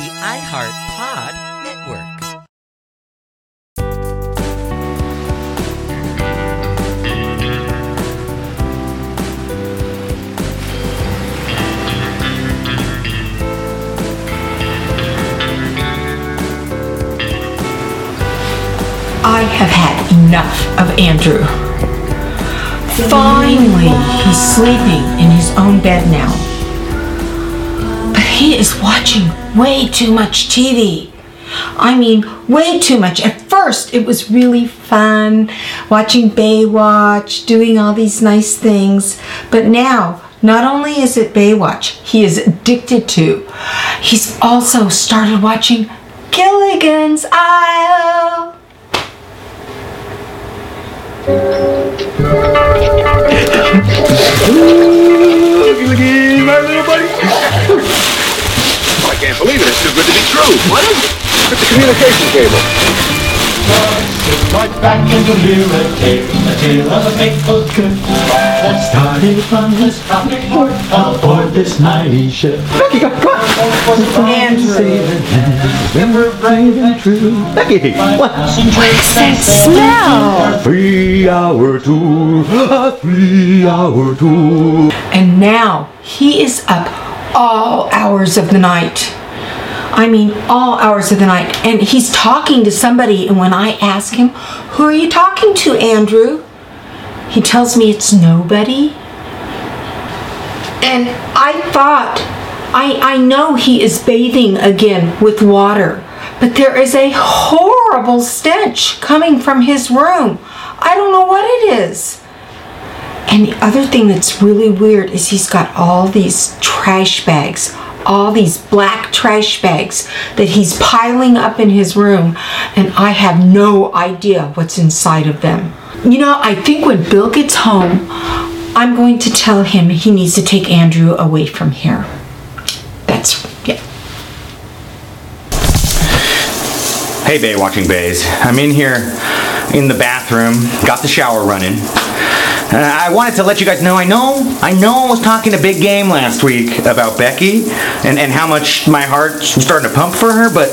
the iHeart Pod Network. I have had enough of Andrew. Finally, he's sleeping in his own bed now. Is watching way too much TV. I mean, way too much. At first, it was really fun watching Baywatch, doing all these nice things. But now, not only is it Baywatch, he is addicted to, he's also started watching Gilligan's Isle. Can't believe it. It's too good to be true. What? It's the communication cable. Right back in the mirror tale, a tale of a faithful trip that started from this tropic port aboard this mighty ship. Becky, come on. Andrew. Remember brave and true. Becky, what? What's that smell? Three-hour tour. A three-hour tour. And now he is up all hours of the night. I mean, all hours of the night. And he's talking to somebody. And when I ask him, Who are you talking to, Andrew? He tells me it's nobody. And I thought, I, I know he is bathing again with water, but there is a horrible stench coming from his room. I don't know what it is. And the other thing that's really weird is he's got all these trash bags, all these black trash bags that he's piling up in his room, and I have no idea what's inside of them. You know, I think when Bill gets home, I'm going to tell him he needs to take Andrew away from here. That's, yeah. Hey, Bay watching Bays. I'm in here in the bathroom, got the shower running. Uh, I wanted to let you guys know I know, I know I was talking a big game last week about Becky and, and how much my heart's starting to pump for her, but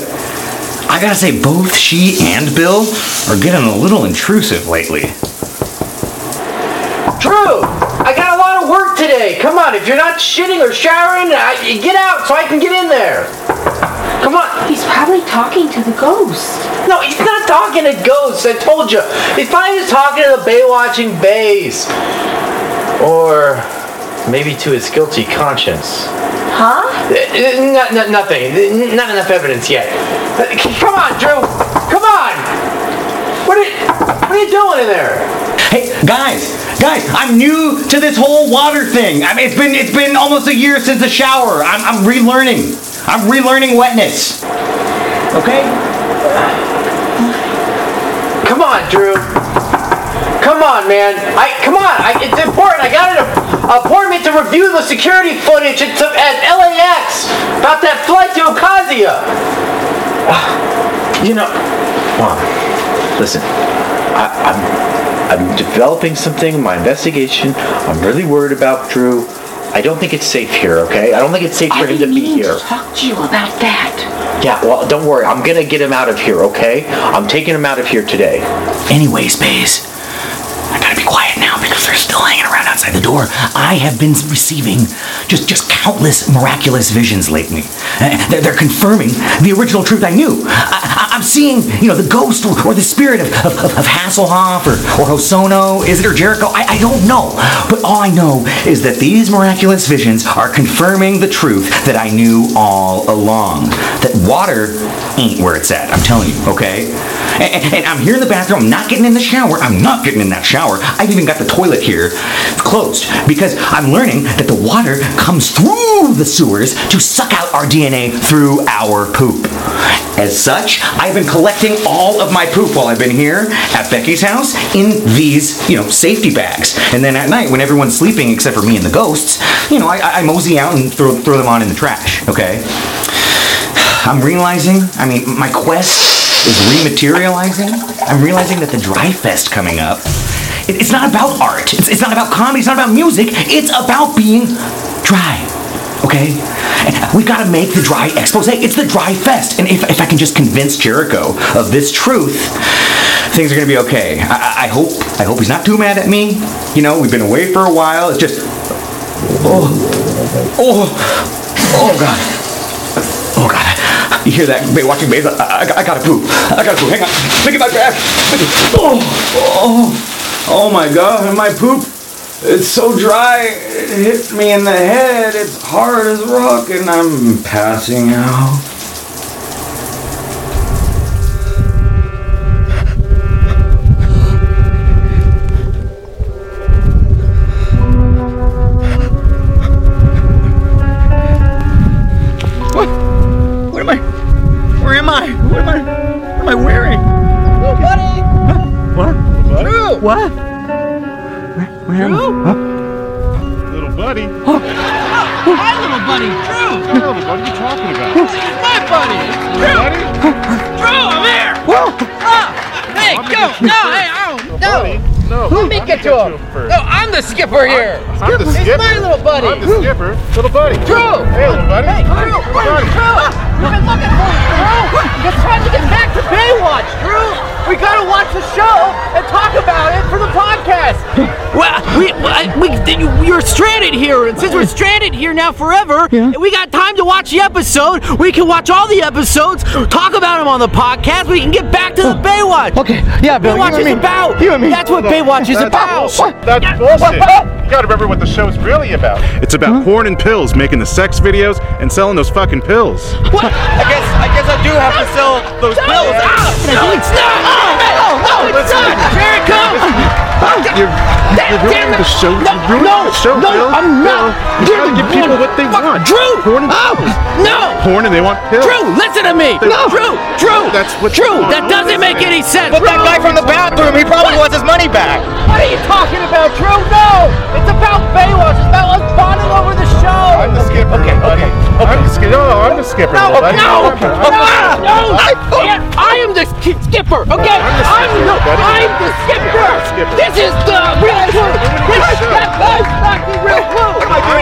I gotta say, both she and Bill are getting a little intrusive lately. Drew, I got a lot of work today. Come on, if you're not shitting or showering, I, get out so I can get in there. Come on. He's probably talking to the ghost. No, he's not talking to ghosts. I told you. He's probably just talking to the bay watching bays. Or maybe to his guilty conscience. Huh? Uh, Not, not, nothing. Not enough evidence yet. Come on, Drew. Come on. What are, what are you doing in there? Hey, guys, guys, I'm new to this whole water thing. I mean, it's been it's been almost a year since the shower. I'm, I'm relearning. I'm relearning wetness. Okay? Come on, Drew. Come on, man. I come on. I, it's important. I got an appointment to review the security footage at, at LAX about that flight to Ocasio. You know, Mom, listen. I, I'm I'm developing something in my investigation. I'm really worried about Drew. I don't think it's safe here. Okay? I don't think it's safe for him to be here. talk to you about that. Yeah. Well, don't worry. I'm gonna get him out of here. Okay? I'm taking him out of here today. Anyways, Bays, I quiet now because they're still hanging around outside the door. I have been receiving just just countless miraculous visions lately. Uh, They're, they're confirming the original truth I knew. I, I'm seeing, you know, the ghost or, or the spirit of, of, of, of Hasselhoff or, or Hosono. Is it or Jericho? I, I don't know. But all I know is that these miraculous visions are confirming the truth that I knew all along. That water ain't where it's at. I'm telling you, okay? And, and- I'm here in the bathroom. I'm not getting in the shower. I'm not getting in that shower. I've even got the toilet here closed because I'm learning that the water comes through the sewers to suck out our DNA through our poop. As such, I've been collecting all of my poop while I've been here at Becky's house in these, you know, safety bags. And then at night, when everyone's sleeping except for me and the ghosts, you know, I, I mosey out and throw, throw them on in the trash, okay? I'm realizing, I mean, my quest is rematerializing. I'm realizing that the Dry Fest coming up, it- it's not about art. It's, it's not about comedy. It's not about music. It's about being dry. Okay? And we gotta make the dry expose. It's the dry fest. And if, if I can just convince Jericho of this truth, things are gonna be okay. I, I- I hope I hope he's not too mad at me. You know, we've been away for a while. It's just Oh Oh Oh god. Oh god. You hear that? Watching Babe, I, I, I gotta poop. I gotta poop. Hang on. Look at my back. Oh, oh, oh my god, my poop. It's so dry. It hit me in the head. It's hard as rock, and I'm passing out. Where, I? Little buddy. Hi, little buddy. Drew. Little, what are you talking about? My buddy. Drew. Buddy? Drew, I'm here. Ah, hey, go. No, hey, oh, no. Buddy? No. Let me get to him. first. No, I'm the skipper here. I'm the He's skipper. my little buddy. I'm the skipper. Little buddy. Drew. Hey, little buddy. Hey, Drew. Little buddy. Drew. You've been looking for me, Drew. It's time to get back to Baywatch, Drew. We gotta watch the show and talk about it for the podcast. Well, we, we, we, you're stranded here, and since we're stranded here now forever, we got time to watch the episode. We can watch all the episodes, talk about them on the podcast. We can get back to the Baywatch. Okay, yeah, Bill, Baywatch you and is me. about. You and me. That's what Baywatch is about. bullshit. That's bullshit. You gotta remember what the show's really about. It's about porn and pills, making the sex videos and selling those fucking pills. What? I guess I guess I do have to sell those pills. Ah, no, it's not. No, no, it's not. Here it comes. You're, Damn, damn it. the show. No, You're ruining no, the show, no, Bill. I'm not. You gotta give people what they Fuck, want. Drew. Porn and Oh, no. Porn and they want pills. Drew, listen to me. No. Drew, Drew. That's what- Drew, that doesn't make any sense. But that guy from the bathroom, he probably wants his money back. What are you talking about, Drew? No! It's about Baywatch. It's about us bonding over the show. I'm the skipper. Okay, buddy. okay, I'm the skipper. No, I'm the skipper. No, little buddy. No, Okay, no, I'm the- no, I, can't. I am the sk- skipper, okay? I'm the I'm, skipper, no, buddy. I'm the skipper. I'm the skipper. This is the real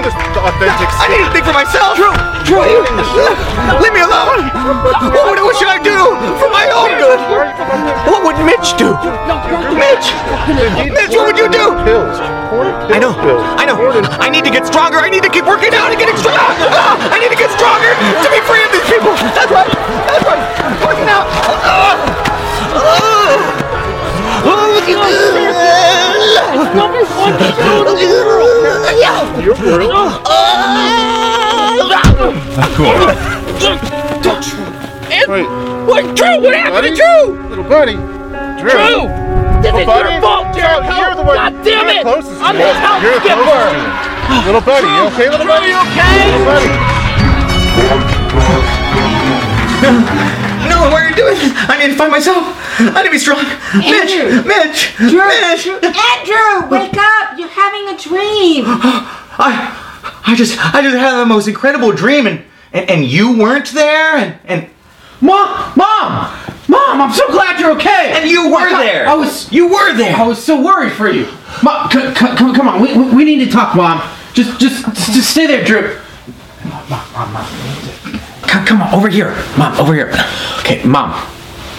What am I authentic I need to think for myself. Drew, Drew, leave me alone. What, what should I do for my own good? What would Mitch do? Mitch, Mitch, what would you do? pills. Porn and I know. I know. I need to get stronger. I need to keep working out and getting stronger. Ah, I need to get stronger to be free of these people. That's right. That's right. Working out. Ah. Ah. Oh, look at this. Your world. Wait, What, Drew? What happened buddy? to Drew? Little buddy. Drew. Drew, oh, this Little is buddy. your fault, Jericho. You're the one. God damn you're it! The closest I'm to the it. house You're the skipper. closest to it. Little buddy, you okay, little Drew, buddy? you okay? Little buddy. No, what are you doing? I need to find myself. I need to be strong. Mitch, Mitch, Drew, Mitch. Andrew, wake up! You're having a dream. I, I just, I just had the most incredible dream, and and, and you weren't there, and and Mom, mom, mom! I'm so glad you're okay. and you were I- there. I was, you were there. I was so worried for you. Mom, c- c- come, come on. We, we, we need to talk, mom. Just, just, just stay there, Drew. Mom Mom Mom Come, come on, over here, mom, over here. Okay, mom.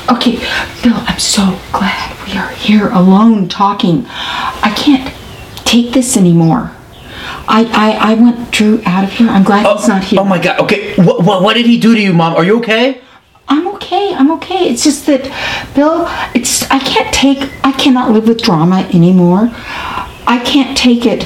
Okay, Bill, I'm so glad we are here alone talking. I can't take this anymore. I, I, I want Drew out of here. I'm glad oh, he's not here. Oh my God. Okay, what, what, what did he do to you, mom? Are you okay? I'm okay. I'm okay. It's just that, Bill, it's I can't take I cannot live with drama anymore. I can't take it.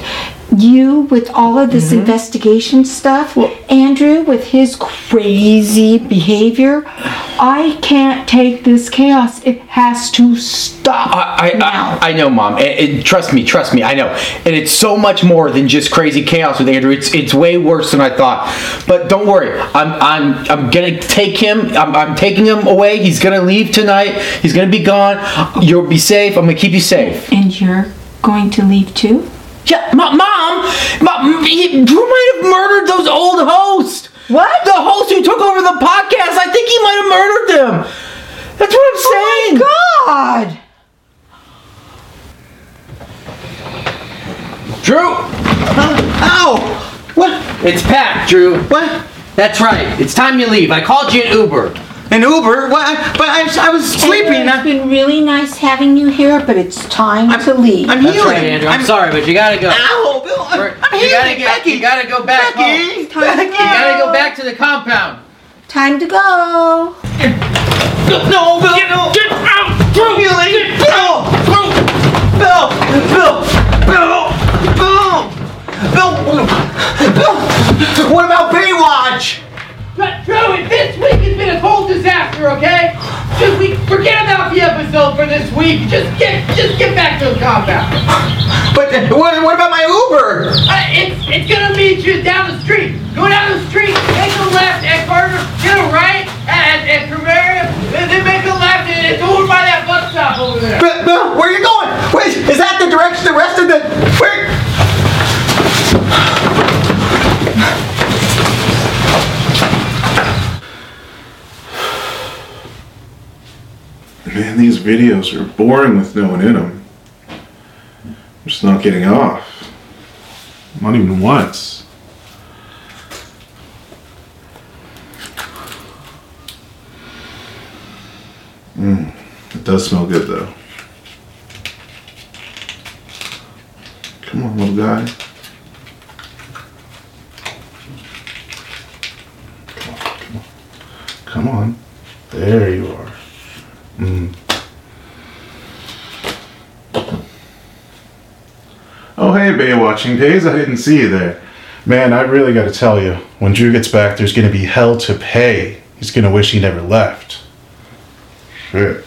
You with all of this mm-hmm. investigation stuff, well, Andrew with his crazy behavior. I can't take this chaos. It has to stop I, now. I, I know, Mom. And, and trust me, trust me, I know. And it's so much more than just crazy chaos with Andrew. It's it's way worse than I thought. But don't worry, I'm I'm I'm gonna take him. I'm, I'm taking him away. He's gonna leave tonight. He's gonna be gone. You'll be safe. I'm gonna keep you safe. and you're going to leave too? Yeah, Mom, Mom, Drew might have murdered those old hosts. What? The host who took over the podcast. I think he might have murdered them. That's what I'm oh saying. God! Drew. Ow! What? It's Pat, Drew. What? That's right. It's time you leave. I called you an Uber. An Uber? What? But I, I was sleeping. It's I, been really nice having you here, but it's time to leave. I'm That's healing. right, Andrew. I'm, sorry, but you gotta go. Ow, Bill. I'm, We're- I'm you gotta get. Becky. You gotta go back Becky. home. Becky. You gotta go back to the compound. time to go. No, Bill. Get, no. get out. I'm healing. Bill. Bill. Bill. Bill. Bill. Bill. Bill. What about Baywatch? But Drew, this week has been a whole disaster. Okay? Just we forget about the episode for this week. Just get, just get back to the compound. But what, what about my Uber? Uh, it's it's gonna meet you down the street. Go down the street, take a left at Carter, get a right at, at Primera, and then make a left, and it's over by that bus stop over there. Bill, Bill, where are you going? Wait, is that the direction the rest of the... Where... Man, these videos are boring with no one in them. I'm just not getting off. Not even once. Mmm, it does smell good though. Come on, little guy. Come on, come on. There you are. Oh, hey, Baywatching Days. I didn't see you there. Man, I really got to tell you, when Drew gets back, there's going to be hell to pay. He's going to wish he never left. Shit.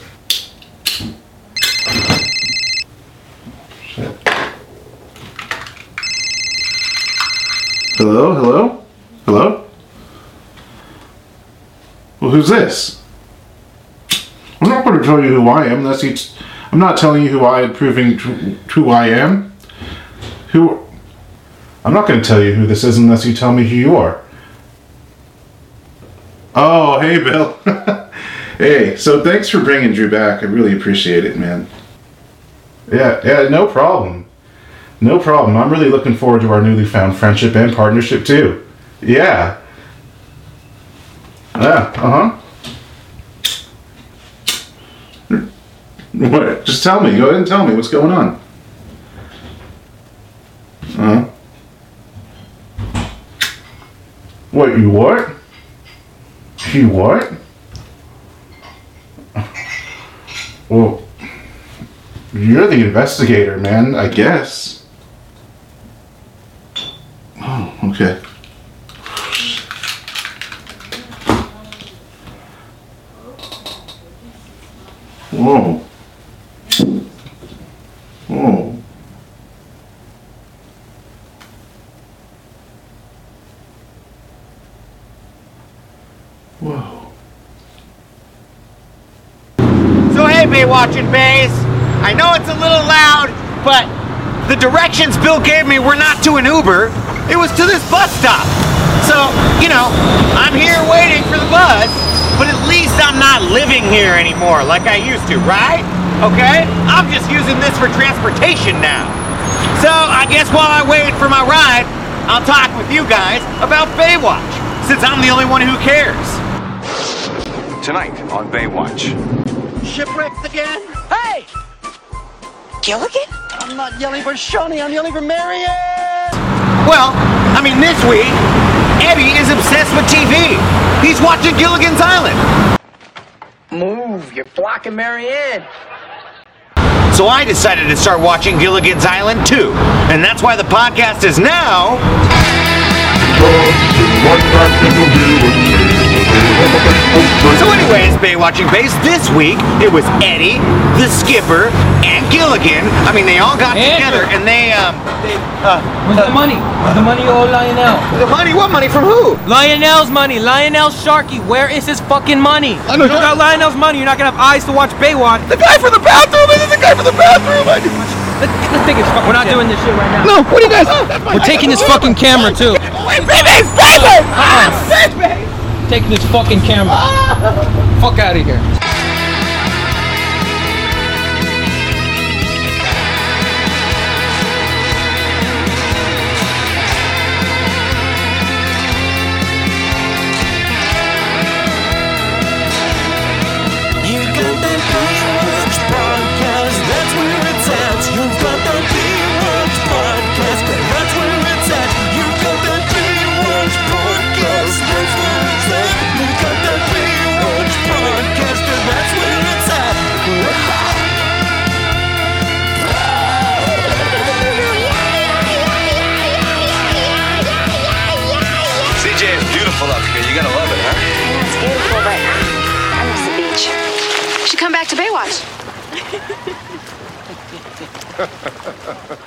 Shit. Hello? Hello? Hello? Well, who's this? I'm not going to tell you who I am unless you. T- I'm not telling you who I am, proving tr- who I am. Who? I'm not going to tell you who this is unless you tell me who you are. Oh, hey, Bill. hey, so thanks for bringing Drew back. I really appreciate it, man. Yeah, yeah, no problem. No problem. I'm really looking forward to our newly found friendship and partnership too. Yeah. Yeah, uh huh. What? Just tell me. Go ahead and tell me what's going on. Uh huh. What? You what? You what? Well, you're the investigator, man. I guess. Oh, okay. Whoa. Whoa. Hey, Bay watching Bays. I know it's a little loud, but the directions Bill gave me were not to an Uber. It was to this bus stop. So, you know, I'm here waiting for the bus, but at least I'm not living here anymore like I used to, right? Okay? I'm just using this for transportation now. So I guess while I wait for my ride, I'll talk with you guys about Baywatch, since I'm the only one who cares. Tonight on Baywatch. Shipwrecked again? Hey! Gilligan? I'm not yelling for Shawnee, I'm yelling for Mary Ann! Well, I mean, this week, Eddie is obsessed with TV. He's watching Gilligan's Island. Move, you're blocking Mary Ann. So I decided to start watching Gilligan's Island too. And that's why the podcast is now. So, anyways, Bay watching base this week, it was Eddie, the skipper, and Gilligan. I mean, they all got Andrew. together and they, um, they, uh, Where's the money? Where's the money you owe Lionel? the money, what money from who? Lionel's money. Lionel Sharkey. Where is his fucking money? I know- you don't got Lionel's money. You're not gonna have eyes to watch Baywatch. The guy from the bathroom! This is the guy from the bathroom! I- Let's, let's take his fucking. We're not doing this shit right now. No, what are you guys? We're taking this fucking camera too. Wait, baby's baby! Ah, baby! Taking this fucking camera. Fuck out of here. Ha ha ha ha ha!